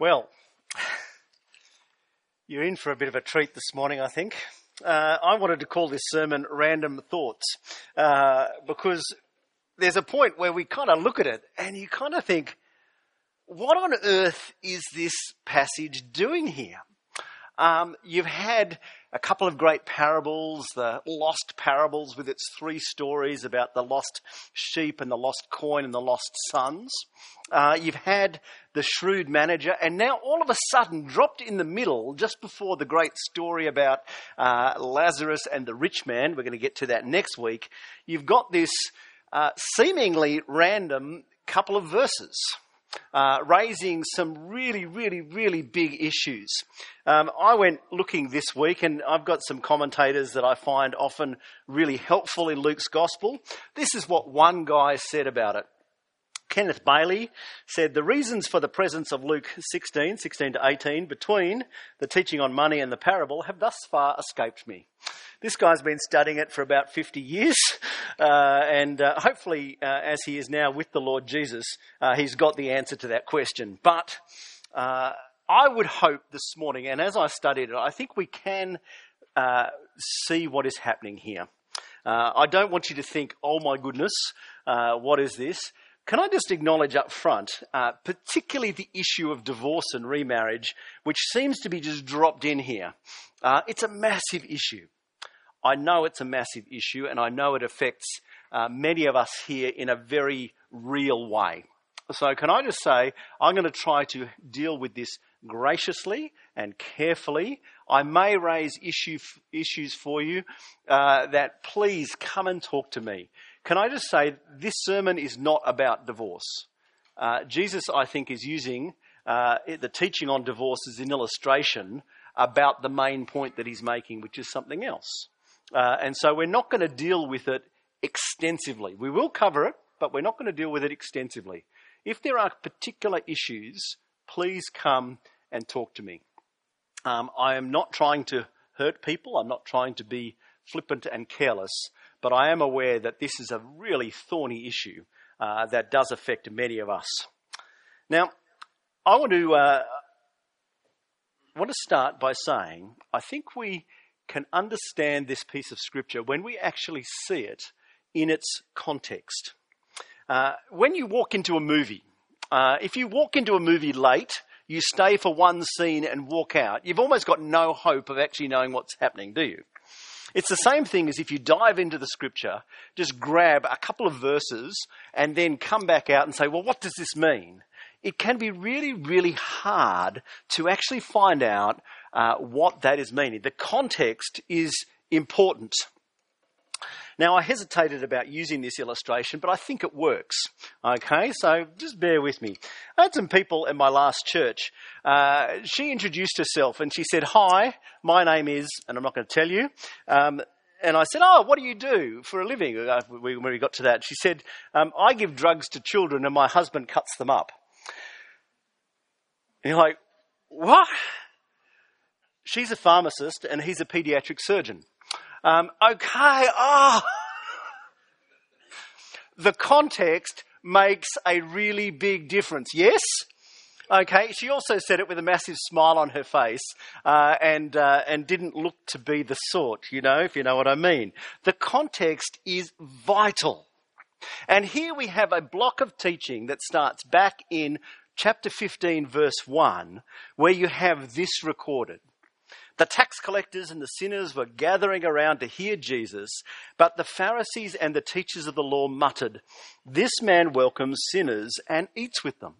Well, you're in for a bit of a treat this morning, I think. Uh, I wanted to call this sermon Random Thoughts uh, because there's a point where we kind of look at it and you kind of think, what on earth is this passage doing here? Um, you've had a couple of great parables, the lost parables with its three stories about the lost sheep and the lost coin and the lost sons. Uh, you've had the shrewd manager, and now all of a sudden, dropped in the middle, just before the great story about uh, Lazarus and the rich man, we're going to get to that next week, you've got this uh, seemingly random couple of verses uh, raising some really, really, really big issues. Um, I went looking this week, and I've got some commentators that I find often really helpful in Luke's gospel. This is what one guy said about it. Kenneth Bailey said the reasons for the presence of Luke 16, 16 to 18, between the teaching on money and the parable have thus far escaped me. This guy's been studying it for about 50 years, uh, and uh, hopefully, uh, as he is now with the Lord Jesus, uh, he's got the answer to that question. But uh, I would hope this morning, and as I studied it, I think we can uh, see what is happening here. I don't want you to think, oh my goodness, what is this? Can I just acknowledge up front, uh, particularly the issue of divorce and remarriage, which seems to be just dropped in here? Uh, it's a massive issue. I know it's a massive issue, and I know it affects uh, many of us here in a very real way. So, can I just say, I'm going to try to deal with this graciously and carefully. I may raise issue, issues for you uh, that please come and talk to me. Can I just say, this sermon is not about divorce. Uh, Jesus, I think, is using uh, the teaching on divorce as an illustration about the main point that he's making, which is something else. Uh, and so we're not going to deal with it extensively. We will cover it, but we're not going to deal with it extensively. If there are particular issues, please come and talk to me. Um, I am not trying to hurt people. I'm not trying to be flippant and careless, but I am aware that this is a really thorny issue uh, that does affect many of us. Now, I want to uh, want to start by saying I think we can understand this piece of scripture when we actually see it in its context. Uh, when you walk into a movie, uh, if you walk into a movie late, you stay for one scene and walk out, you've almost got no hope of actually knowing what's happening, do you? It's the same thing as if you dive into the scripture, just grab a couple of verses and then come back out and say, well, what does this mean? It can be really, really hard to actually find out uh, what that is meaning. The context is important. Now, I hesitated about using this illustration, but I think it works. Okay, so just bear with me. I had some people in my last church. Uh, she introduced herself and she said, Hi, my name is, and I'm not going to tell you. Um, and I said, Oh, what do you do for a living? Uh, when we got to that, she said, um, I give drugs to children and my husband cuts them up. And you're like, What? She's a pharmacist and he's a pediatric surgeon. Um, okay, oh. the context makes a really big difference. Yes? Okay, she also said it with a massive smile on her face uh, and, uh, and didn't look to be the sort, you know, if you know what I mean. The context is vital. And here we have a block of teaching that starts back in chapter 15, verse 1, where you have this recorded. The tax collectors and the sinners were gathering around to hear Jesus, but the Pharisees and the teachers of the law muttered, This man welcomes sinners and eats with them.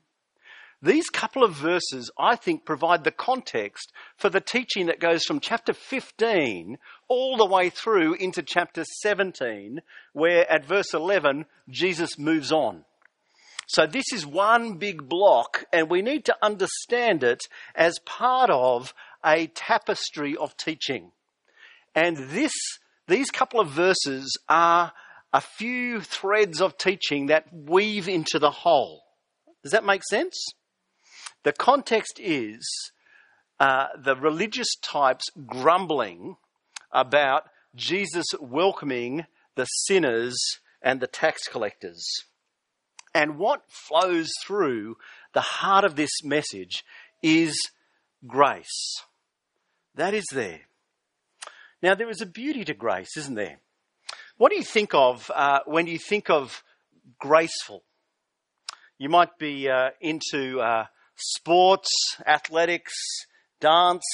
These couple of verses, I think, provide the context for the teaching that goes from chapter 15 all the way through into chapter 17, where at verse 11, Jesus moves on. So this is one big block, and we need to understand it as part of a tapestry of teaching. And this, these couple of verses are a few threads of teaching that weave into the whole. Does that make sense? The context is uh, the religious types grumbling about Jesus welcoming the sinners and the tax collectors. And what flows through the heart of this message is grace. That is there. Now, there is a beauty to grace, isn't there? What do you think of uh, when you think of graceful? You might be uh, into uh, sports, athletics, dance,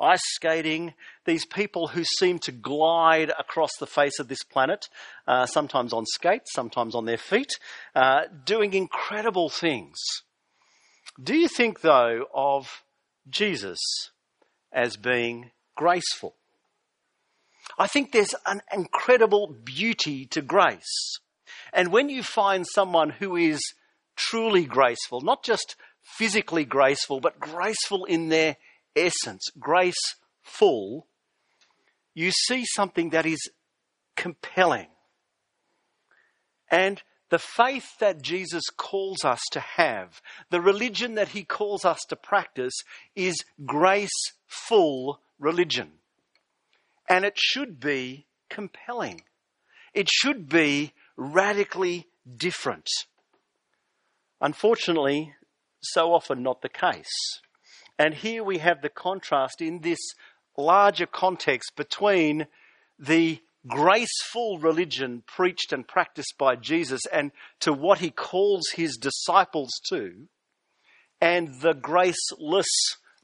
ice skating, these people who seem to glide across the face of this planet, uh, sometimes on skates, sometimes on their feet, uh, doing incredible things. Do you think, though, of Jesus as being graceful? I think there's an incredible beauty to grace. And when you find someone who is truly graceful, not just physically graceful, but graceful in their essence, graceful, you see something that is compelling. And the faith that Jesus calls us to have, the religion that he calls us to practice, is graceful religion. And it should be compelling. It should be radically different. Unfortunately, so often not the case. And here we have the contrast in this larger context between the graceful religion preached and practiced by Jesus and to what he calls his disciples to, and the graceless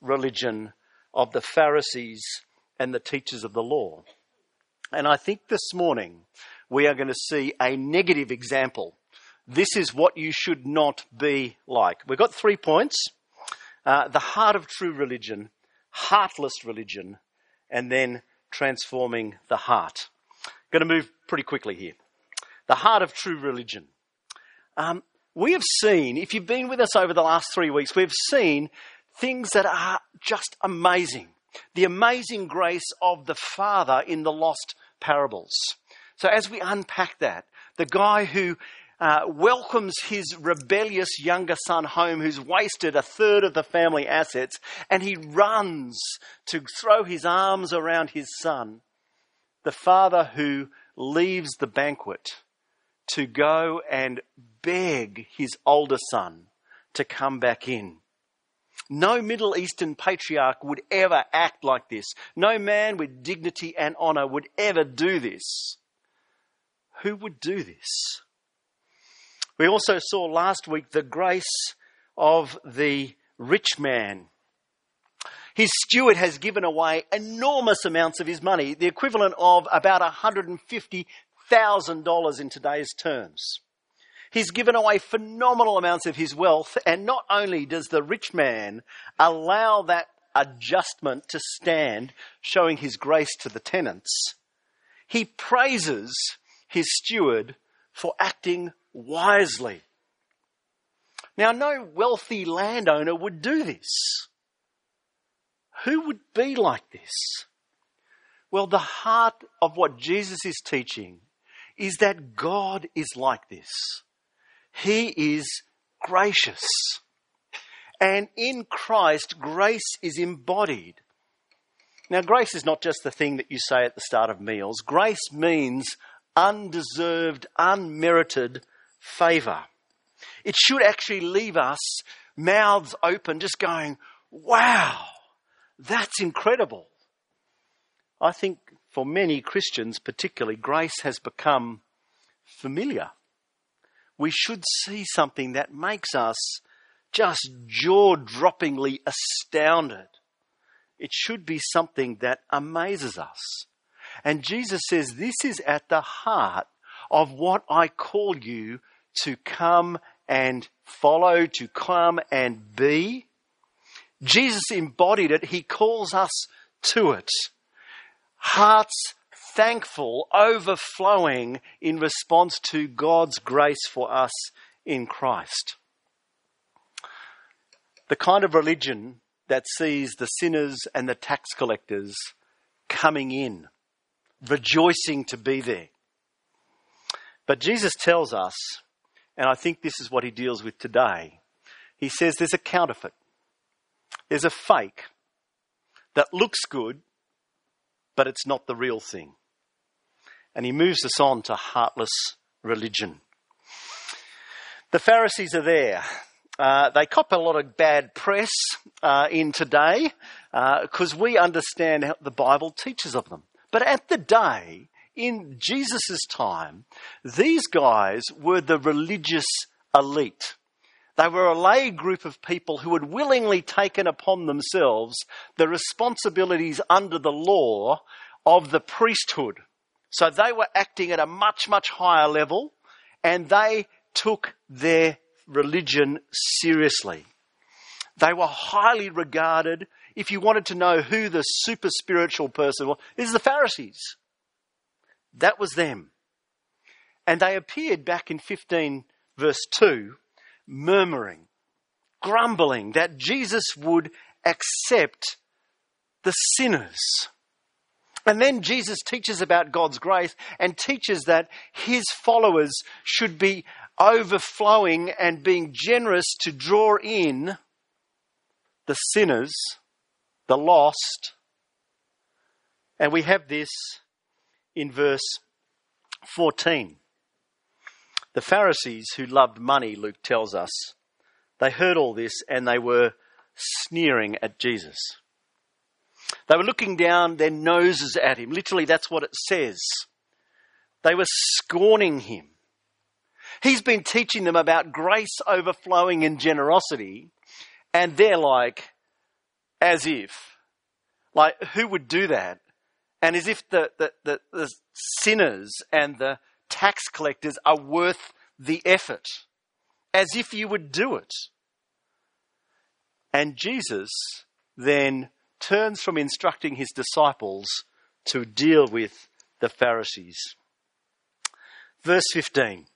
religion of the Pharisees and the teachers of the law. And I think this morning we are going to see a negative example. This is what you should not be like. We've got three points uh, the heart of true religion, heartless religion, and then transforming the heart. Going to move pretty quickly here. The heart of true religion. Um, we have seen, if you've been with us over the last three weeks, we've seen things that are just amazing. The amazing grace of the Father in the lost parables. So, as we unpack that, the guy who uh, welcomes his rebellious younger son home who's wasted a third of the family assets, and he runs to throw his arms around his son. The father who leaves the banquet to go and beg his older son to come back in. No Middle Eastern patriarch would ever act like this. No man with dignity and honor would ever do this. Who would do this? We also saw last week the grace of the rich man. His steward has given away enormous amounts of his money, the equivalent of about $150,000 in today's terms. He's given away phenomenal amounts of his wealth, and not only does the rich man allow that adjustment to stand, showing his grace to the tenants, he praises his steward for acting wisely. Now, no wealthy landowner would do this. Who would be like this? Well, the heart of what Jesus is teaching is that God is like this. He is gracious. And in Christ, grace is embodied. Now, grace is not just the thing that you say at the start of meals. Grace means undeserved, unmerited favor. It should actually leave us mouths open, just going, wow, that's incredible. I think for many Christians, particularly, grace has become familiar. We should see something that makes us just jaw droppingly astounded. It should be something that amazes us. And Jesus says, This is at the heart of what I call you to come and follow, to come and be. Jesus embodied it. He calls us to it. Hearts thankful, overflowing in response to God's grace for us in Christ. The kind of religion that sees the sinners and the tax collectors coming in, rejoicing to be there. But Jesus tells us, and I think this is what he deals with today, he says there's a counterfeit, there's a fake that looks good, but it's not the real thing. And he moves us on to heartless religion. The Pharisees are there, Uh, they cop a lot of bad press uh, in today because uh, we understand how the Bible teaches of them. But at the day, in Jesus' time, these guys were the religious elite. They were a lay group of people who had willingly taken upon themselves the responsibilities under the law of the priesthood. So they were acting at a much, much higher level and they took their religion seriously. They were highly regarded. If you wanted to know who the super spiritual person was, is the Pharisees. That was them. And they appeared back in 15 verse 2, murmuring, grumbling that Jesus would accept the sinners. And then Jesus teaches about God's grace and teaches that his followers should be overflowing and being generous to draw in the sinners, the lost. And we have this in verse 14. The Pharisees who loved money, Luke tells us, they heard all this and they were sneering at Jesus. They were looking down their noses at him. Literally, that's what it says. They were scorning him. He's been teaching them about grace overflowing in generosity, and they're like, as if. Like, who would do that? And as if the, the, the, the sinners and the tax collectors are worth the effort. As if you would do it. And Jesus then turns from instructing his disciples to deal with the Pharisees. Verse 15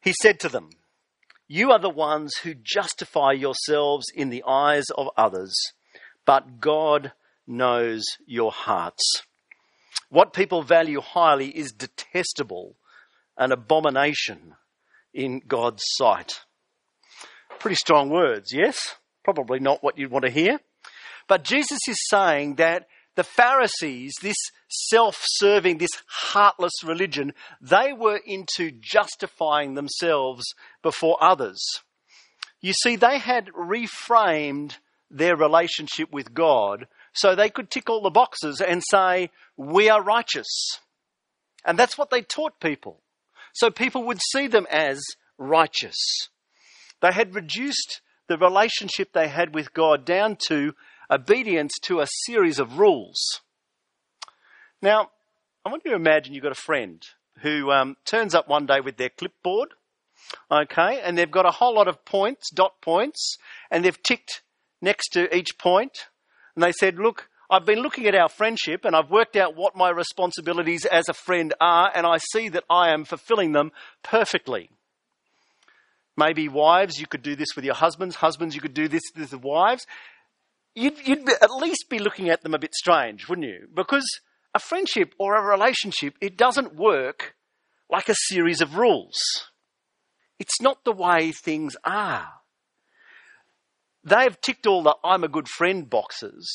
He said to them, You are the ones who justify yourselves in the eyes of others, but God knows your hearts. What people value highly is detestable, an abomination in God's sight. Pretty strong words, yes? Probably not what you'd want to hear. But Jesus is saying that the Pharisees, this self serving, this heartless religion, they were into justifying themselves before others. You see, they had reframed their relationship with God so they could tick all the boxes and say, We are righteous. And that's what they taught people. So people would see them as righteous. They had reduced the relationship they had with God down to obedience to a series of rules. Now, I want you to imagine you've got a friend who um, turns up one day with their clipboard, okay, and they've got a whole lot of points, dot points, and they've ticked next to each point, and they said, Look, I've been looking at our friendship and I've worked out what my responsibilities as a friend are, and I see that I am fulfilling them perfectly. Maybe wives, you could do this with your husbands. Husbands, you could do this with wives you'd, you'd at least be looking at them a bit strange, wouldn't you? Because a friendship or a relationship, it doesn't work like a series of rules. It's not the way things are. They've ticked all the I'm a good friend boxes,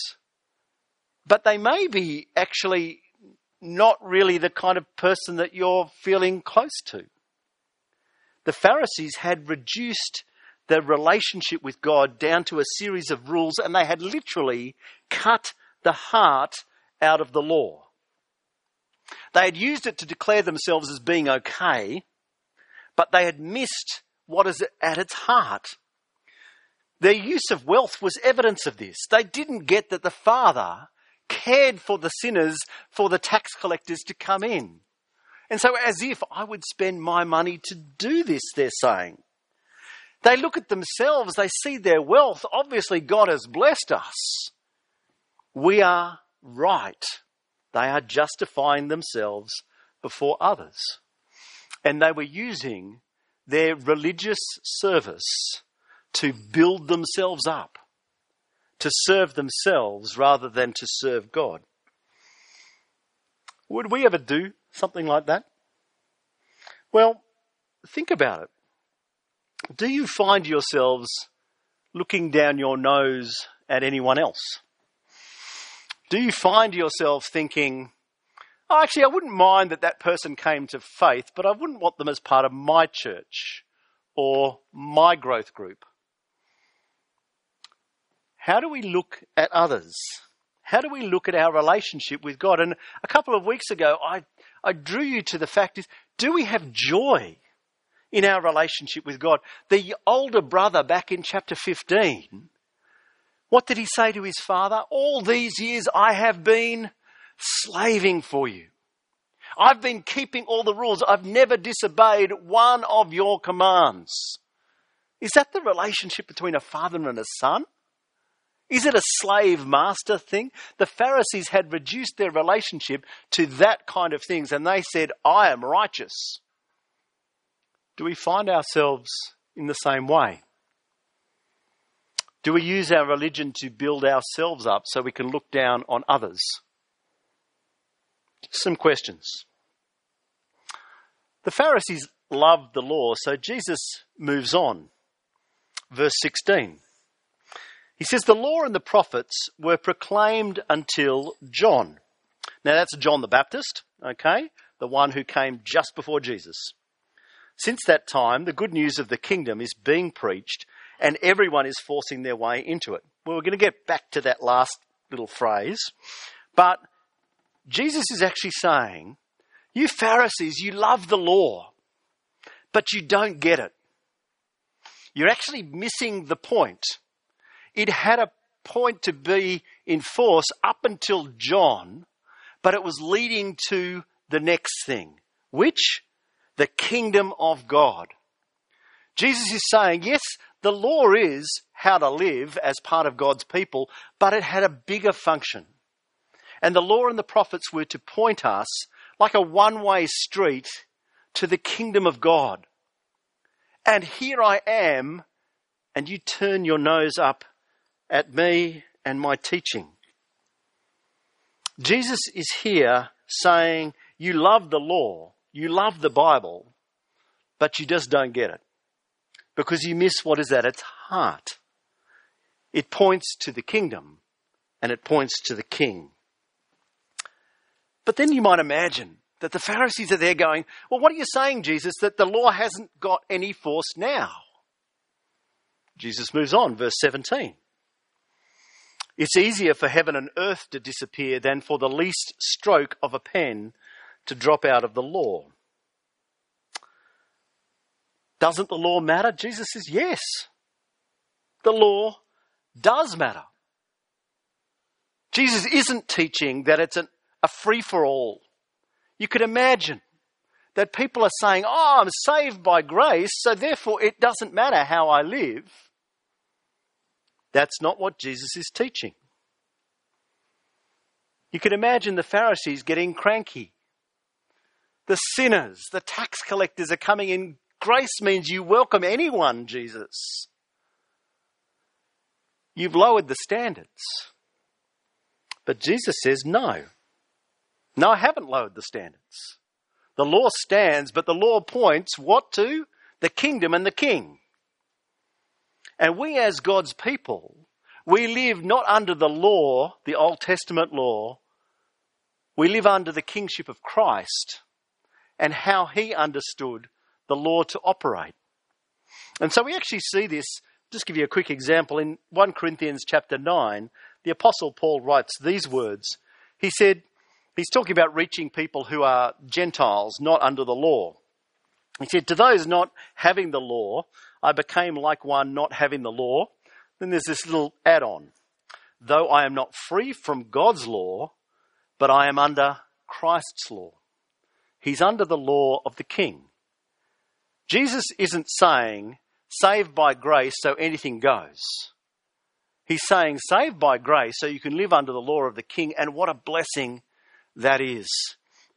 but they may be actually not really the kind of person that you're feeling close to. The Pharisees had reduced their relationship with God down to a series of rules, and they had literally cut the heart out of the law. They had used it to declare themselves as being okay, but they had missed what is at its heart. Their use of wealth was evidence of this. They didn't get that the Father cared for the sinners, for the tax collectors to come in. And so, as if I would spend my money to do this, they're saying. They look at themselves, they see their wealth. Obviously, God has blessed us. We are right. They are justifying themselves before others. And they were using their religious service to build themselves up, to serve themselves rather than to serve God. Would we ever do something like that? Well, think about it. Do you find yourselves looking down your nose at anyone else? Do you find yourself thinking, oh, actually, I wouldn't mind that that person came to faith, but I wouldn't want them as part of my church or my growth group? How do we look at others? How do we look at our relationship with God? And a couple of weeks ago, I, I drew you to the fact is, do we have joy in our relationship with God? The older brother back in chapter 15, what did he say to his father? All these years I have been slaving for you. I've been keeping all the rules. I've never disobeyed one of your commands. Is that the relationship between a father and a son? Is it a slave master thing? The Pharisees had reduced their relationship to that kind of things and they said, I am righteous. Do we find ourselves in the same way? Do we use our religion to build ourselves up so we can look down on others? Some questions. The Pharisees loved the law, so Jesus moves on. Verse 16. He says, The law and the prophets were proclaimed until John. Now that's John the Baptist, okay? The one who came just before Jesus. Since that time, the good news of the kingdom is being preached and everyone is forcing their way into it. Well, we're going to get back to that last little phrase, but Jesus is actually saying, You Pharisees, you love the law, but you don't get it. You're actually missing the point. It had a point to be in force up until John, but it was leading to the next thing, which? The kingdom of God. Jesus is saying, yes, the law is how to live as part of God's people, but it had a bigger function. And the law and the prophets were to point us like a one way street to the kingdom of God. And here I am, and you turn your nose up at me and my teaching. Jesus is here saying, You love the law, you love the Bible, but you just don't get it. Because you miss what is at its heart. It points to the kingdom and it points to the king. But then you might imagine that the Pharisees are there going, Well, what are you saying, Jesus, that the law hasn't got any force now? Jesus moves on, verse 17. It's easier for heaven and earth to disappear than for the least stroke of a pen to drop out of the law. Doesn't the law matter? Jesus says, Yes. The law does matter. Jesus isn't teaching that it's an a free for all. You could imagine that people are saying, Oh, I'm saved by grace, so therefore it doesn't matter how I live. That's not what Jesus is teaching. You could imagine the Pharisees getting cranky. The sinners, the tax collectors are coming in. Grace means you welcome anyone, Jesus. You've lowered the standards. But Jesus says, no. No, I haven't lowered the standards. The law stands, but the law points what to? The kingdom and the king. And we, as God's people, we live not under the law, the Old Testament law. We live under the kingship of Christ and how he understood the law to operate. And so we actually see this, just give you a quick example. In 1 Corinthians chapter 9, the Apostle Paul writes these words. He said, he's talking about reaching people who are Gentiles, not under the law. He said, To those not having the law, I became like one not having the law. Then there's this little add on. Though I am not free from God's law, but I am under Christ's law. He's under the law of the king. Jesus isn't saying, saved by grace so anything goes. He's saying, saved by grace so you can live under the law of the king, and what a blessing that is.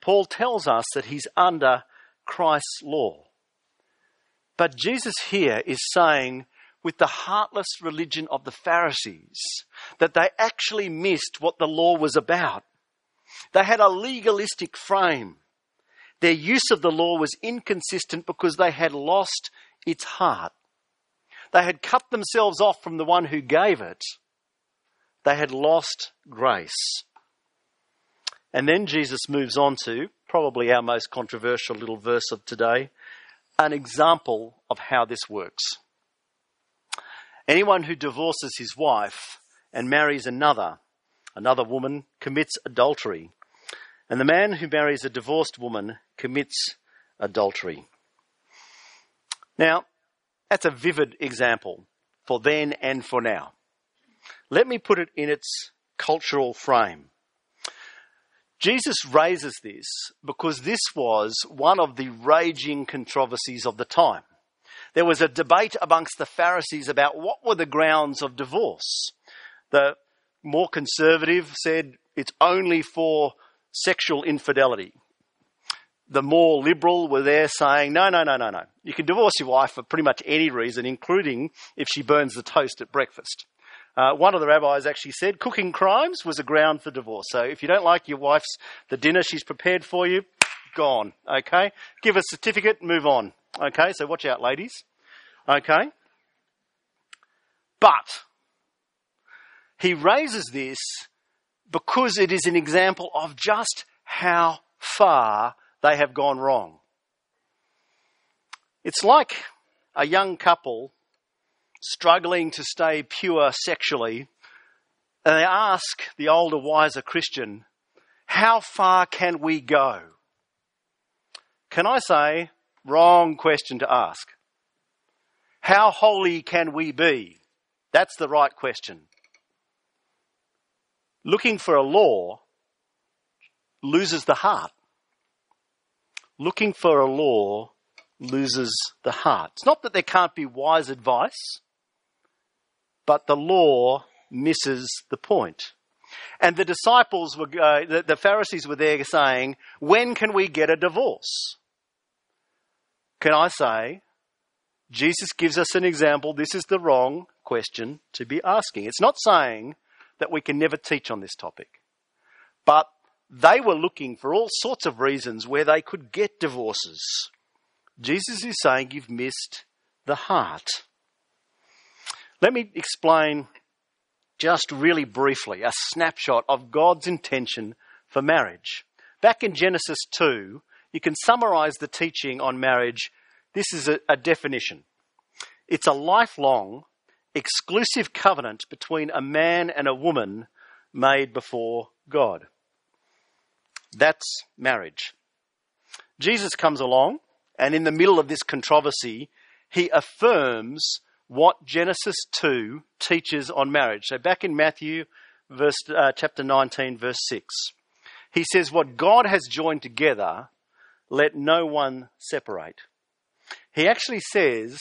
Paul tells us that he's under Christ's law. But Jesus here is saying, with the heartless religion of the Pharisees, that they actually missed what the law was about. They had a legalistic frame. Their use of the law was inconsistent because they had lost its heart. They had cut themselves off from the one who gave it. They had lost grace. And then Jesus moves on to probably our most controversial little verse of today an example of how this works. Anyone who divorces his wife and marries another, another woman commits adultery. And the man who marries a divorced woman commits adultery. Now, that's a vivid example for then and for now. Let me put it in its cultural frame. Jesus raises this because this was one of the raging controversies of the time. There was a debate amongst the Pharisees about what were the grounds of divorce. The more conservative said it's only for sexual infidelity. The more liberal were there saying, no, no, no, no, no. You can divorce your wife for pretty much any reason, including if she burns the toast at breakfast. Uh, one of the rabbis actually said cooking crimes was a ground for divorce. So if you don't like your wife's the dinner she's prepared for you, gone. Okay, give a certificate, move on. Okay, so watch out, ladies. Okay, but he raises this because it is an example of just how far they have gone wrong. It's like a young couple struggling to stay pure sexually, and they ask the older, wiser Christian, How far can we go? Can I say, wrong question to ask? How holy can we be? That's the right question. Looking for a law loses the heart. Looking for a law loses the heart. It's not that there can't be wise advice but the law misses the point. And the disciples were, uh, the, the Pharisees were there saying, when can we get a divorce? Can I say, Jesus gives us an example. This is the wrong question to be asking. It's not saying that we can never teach on this topic, but they were looking for all sorts of reasons where they could get divorces. Jesus is saying you've missed the heart. Let me explain just really briefly a snapshot of God's intention for marriage. Back in Genesis 2, you can summarize the teaching on marriage. This is a, a definition it's a lifelong, exclusive covenant between a man and a woman made before God. That's marriage. Jesus comes along, and in the middle of this controversy, he affirms what Genesis 2 teaches on marriage. So back in Matthew verse, uh, chapter 19, verse 6, he says, What God has joined together, let no one separate. He actually says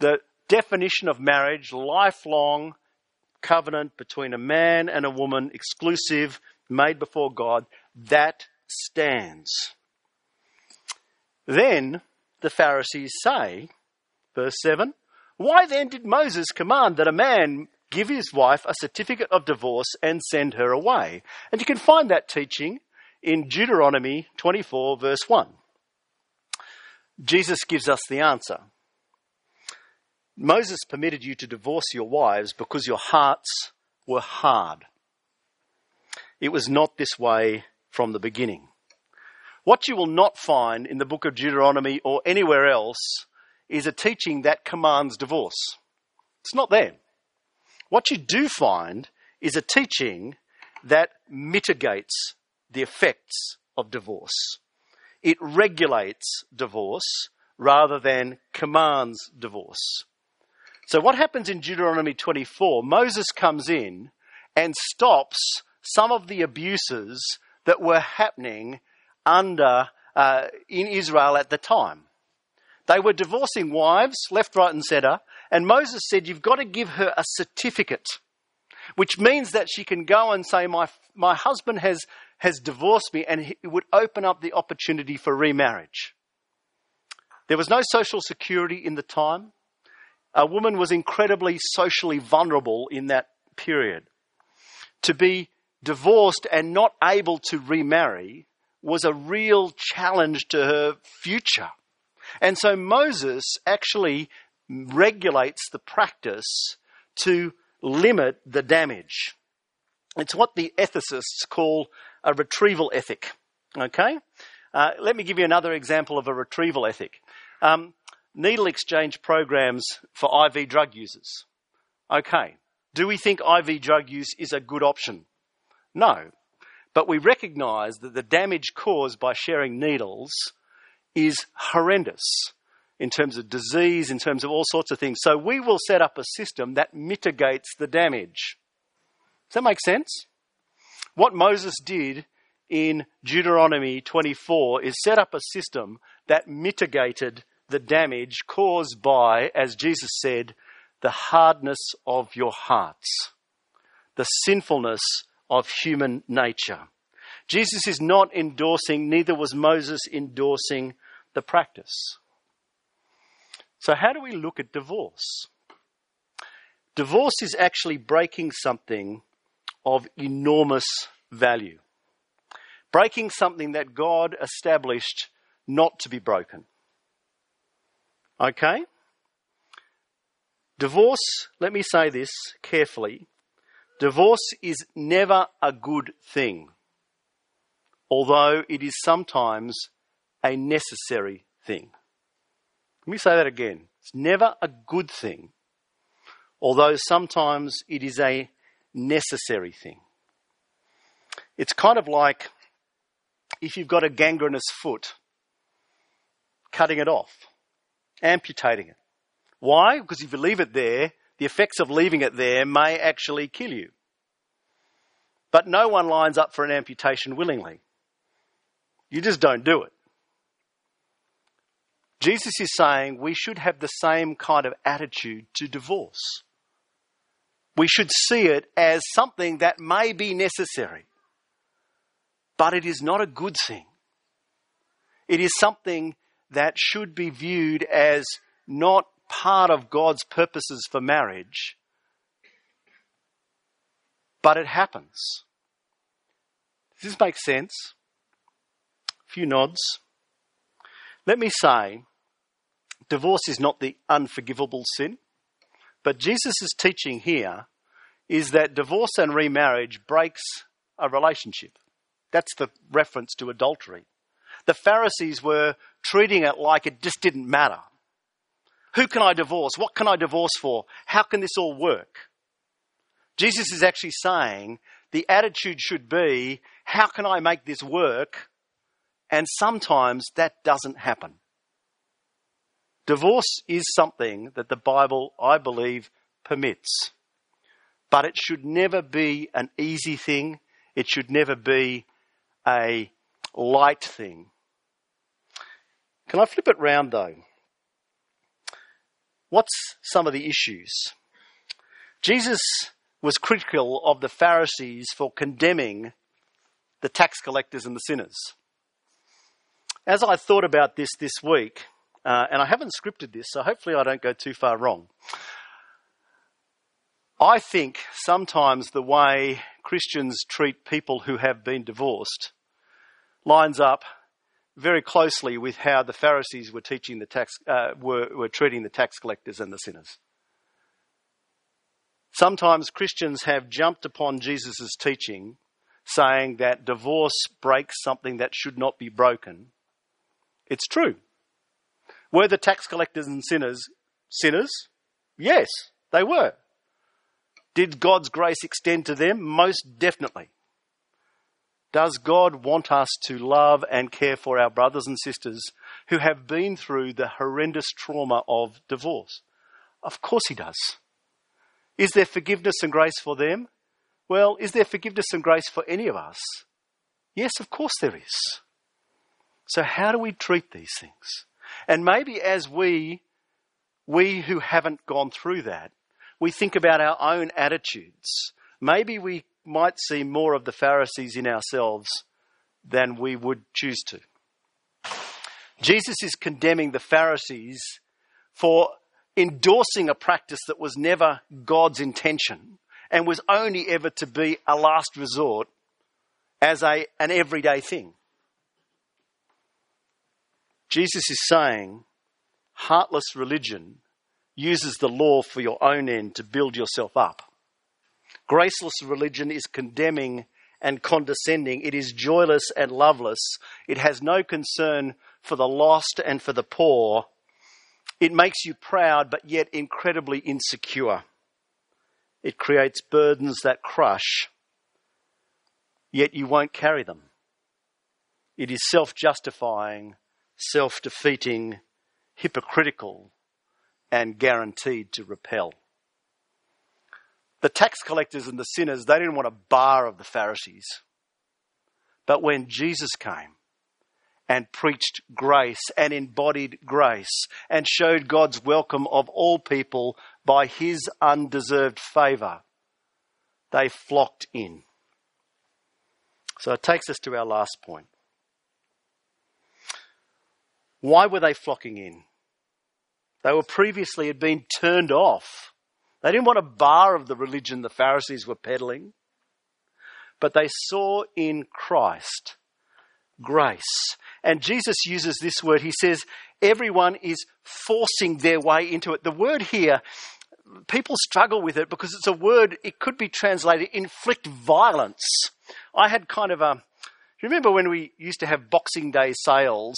the definition of marriage, lifelong covenant between a man and a woman, exclusive, made before God, that stands. Then the Pharisees say, verse 7, why then did Moses command that a man give his wife a certificate of divorce and send her away? And you can find that teaching in Deuteronomy 24, verse 1. Jesus gives us the answer. Moses permitted you to divorce your wives because your hearts were hard. It was not this way from the beginning. What you will not find in the book of Deuteronomy or anywhere else is a teaching that commands divorce. It's not there. What you do find is a teaching that mitigates the effects of divorce. It regulates divorce rather than commands divorce. So, what happens in Deuteronomy 24? Moses comes in and stops some of the abuses that were happening under uh, in Israel at the time. They were divorcing wives left, right, and centre, and Moses said, You've got to give her a certificate, which means that she can go and say, My, my husband has, has divorced me, and it would open up the opportunity for remarriage. There was no social security in the time. A woman was incredibly socially vulnerable in that period. To be divorced and not able to remarry was a real challenge to her future. And so Moses actually regulates the practice to limit the damage. It's what the ethicists call a retrieval ethic. Okay? Uh, let me give you another example of a retrieval ethic. Um, needle exchange programs for IV drug users. Okay. Do we think IV drug use is a good option? No. But we recognize that the damage caused by sharing needles is horrendous in terms of disease, in terms of all sorts of things. So we will set up a system that mitigates the damage. Does that make sense? What Moses did in Deuteronomy 24 is set up a system that mitigated the damage caused by, as Jesus said, the hardness of your hearts, the sinfulness of human nature. Jesus is not endorsing, neither was Moses endorsing the practice. So, how do we look at divorce? Divorce is actually breaking something of enormous value, breaking something that God established not to be broken. Okay? Divorce, let me say this carefully divorce is never a good thing, although it is sometimes a necessary thing. Let me say that again. It's never a good thing, although sometimes it is a necessary thing. It's kind of like if you've got a gangrenous foot, cutting it off, amputating it. Why? Because if you leave it there, the effects of leaving it there may actually kill you. But no one lines up for an amputation willingly. You just don't do it. Jesus is saying we should have the same kind of attitude to divorce. We should see it as something that may be necessary, but it is not a good thing. It is something that should be viewed as not part of God's purposes for marriage, but it happens. Does this make sense? A few nods. Let me say, divorce is not the unforgivable sin, but Jesus' teaching here is that divorce and remarriage breaks a relationship. That's the reference to adultery. The Pharisees were treating it like it just didn't matter. Who can I divorce? What can I divorce for? How can this all work? Jesus is actually saying the attitude should be, how can I make this work? And sometimes that doesn't happen. Divorce is something that the Bible, I believe, permits. But it should never be an easy thing. It should never be a light thing. Can I flip it round though? What's some of the issues? Jesus was critical of the Pharisees for condemning the tax collectors and the sinners. As I thought about this this week, uh, and I haven't scripted this, so hopefully I don't go too far wrong. I think sometimes the way Christians treat people who have been divorced lines up very closely with how the Pharisees were teaching the tax, uh, were, were treating the tax collectors and the sinners. Sometimes Christians have jumped upon Jesus' teaching, saying that divorce breaks something that should not be broken. It's true. Were the tax collectors and sinners sinners? Yes, they were. Did God's grace extend to them? Most definitely. Does God want us to love and care for our brothers and sisters who have been through the horrendous trauma of divorce? Of course, He does. Is there forgiveness and grace for them? Well, is there forgiveness and grace for any of us? Yes, of course there is. So, how do we treat these things? And maybe as we, we who haven't gone through that, we think about our own attitudes. Maybe we might see more of the Pharisees in ourselves than we would choose to. Jesus is condemning the Pharisees for endorsing a practice that was never God's intention and was only ever to be a last resort as a, an everyday thing. Jesus is saying heartless religion uses the law for your own end to build yourself up. Graceless religion is condemning and condescending. It is joyless and loveless. It has no concern for the lost and for the poor. It makes you proud, but yet incredibly insecure. It creates burdens that crush, yet you won't carry them. It is self justifying, self defeating, hypocritical, and guaranteed to repel. The tax collectors and the sinners, they didn't want a bar of the Pharisees. But when Jesus came and preached grace and embodied grace and showed God's welcome of all people by his undeserved favour, they flocked in. So it takes us to our last point. Why were they flocking in? They were previously had been turned off. They didn't want a bar of the religion the Pharisees were peddling, but they saw in Christ grace. And Jesus uses this word. He says, everyone is forcing their way into it. The word here, people struggle with it because it's a word, it could be translated inflict violence. I had kind of a, you remember when we used to have Boxing Day sales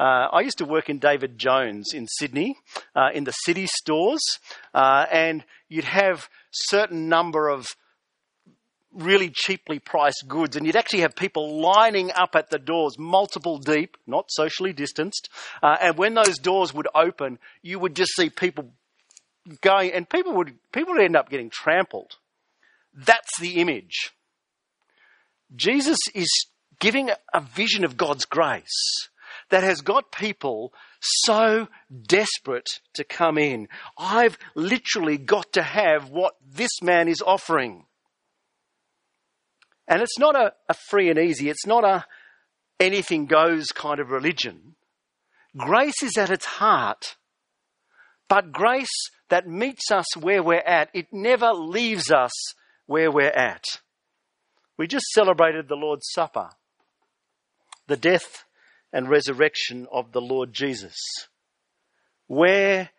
uh, I used to work in David Jones in Sydney, uh, in the city stores, uh, and you'd have certain number of really cheaply priced goods, and you'd actually have people lining up at the doors, multiple deep, not socially distanced. Uh, and when those doors would open, you would just see people going, and people would people would end up getting trampled. That's the image. Jesus is giving a vision of God's grace that has got people so desperate to come in. I've literally got to have what this man is offering. And it's not a, a free and easy, it's not a anything goes kind of religion. Grace is at its heart. But grace that meets us where we're at, it never leaves us where we're at. We just celebrated the Lord's Supper. The death and resurrection of the Lord Jesus, where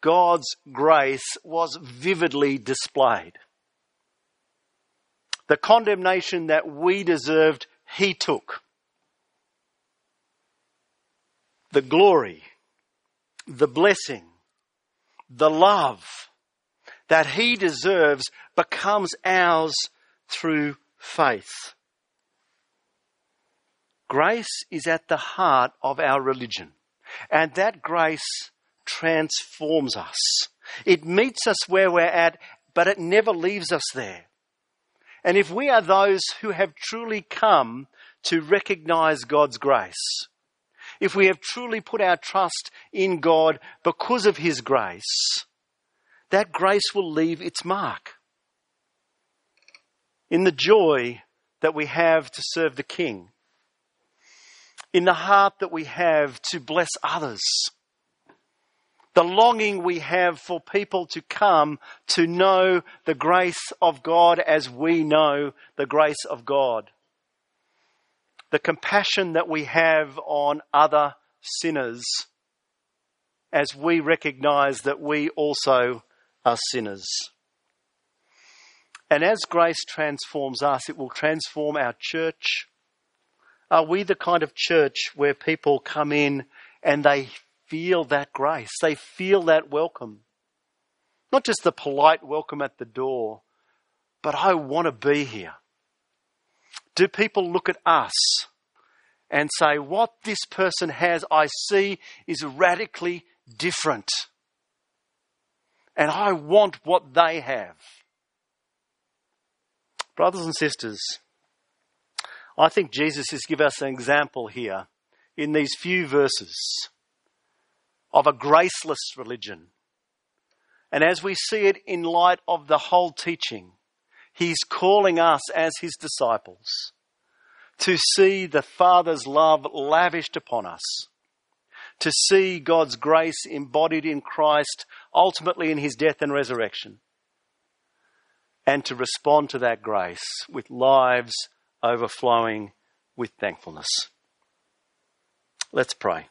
God's grace was vividly displayed. The condemnation that we deserved, He took. The glory, the blessing, the love that He deserves becomes ours through faith. Grace is at the heart of our religion. And that grace transforms us. It meets us where we're at, but it never leaves us there. And if we are those who have truly come to recognize God's grace, if we have truly put our trust in God because of His grace, that grace will leave its mark. In the joy that we have to serve the King, in the heart that we have to bless others. The longing we have for people to come to know the grace of God as we know the grace of God. The compassion that we have on other sinners as we recognize that we also are sinners. And as grace transforms us, it will transform our church, are we the kind of church where people come in and they feel that grace? They feel that welcome. Not just the polite welcome at the door, but I want to be here. Do people look at us and say, what this person has, I see, is radically different? And I want what they have. Brothers and sisters, I think Jesus has given us an example here in these few verses of a graceless religion. And as we see it in light of the whole teaching, he's calling us as his disciples to see the Father's love lavished upon us, to see God's grace embodied in Christ, ultimately in his death and resurrection, and to respond to that grace with lives overflowing with thankfulness. Let's pray.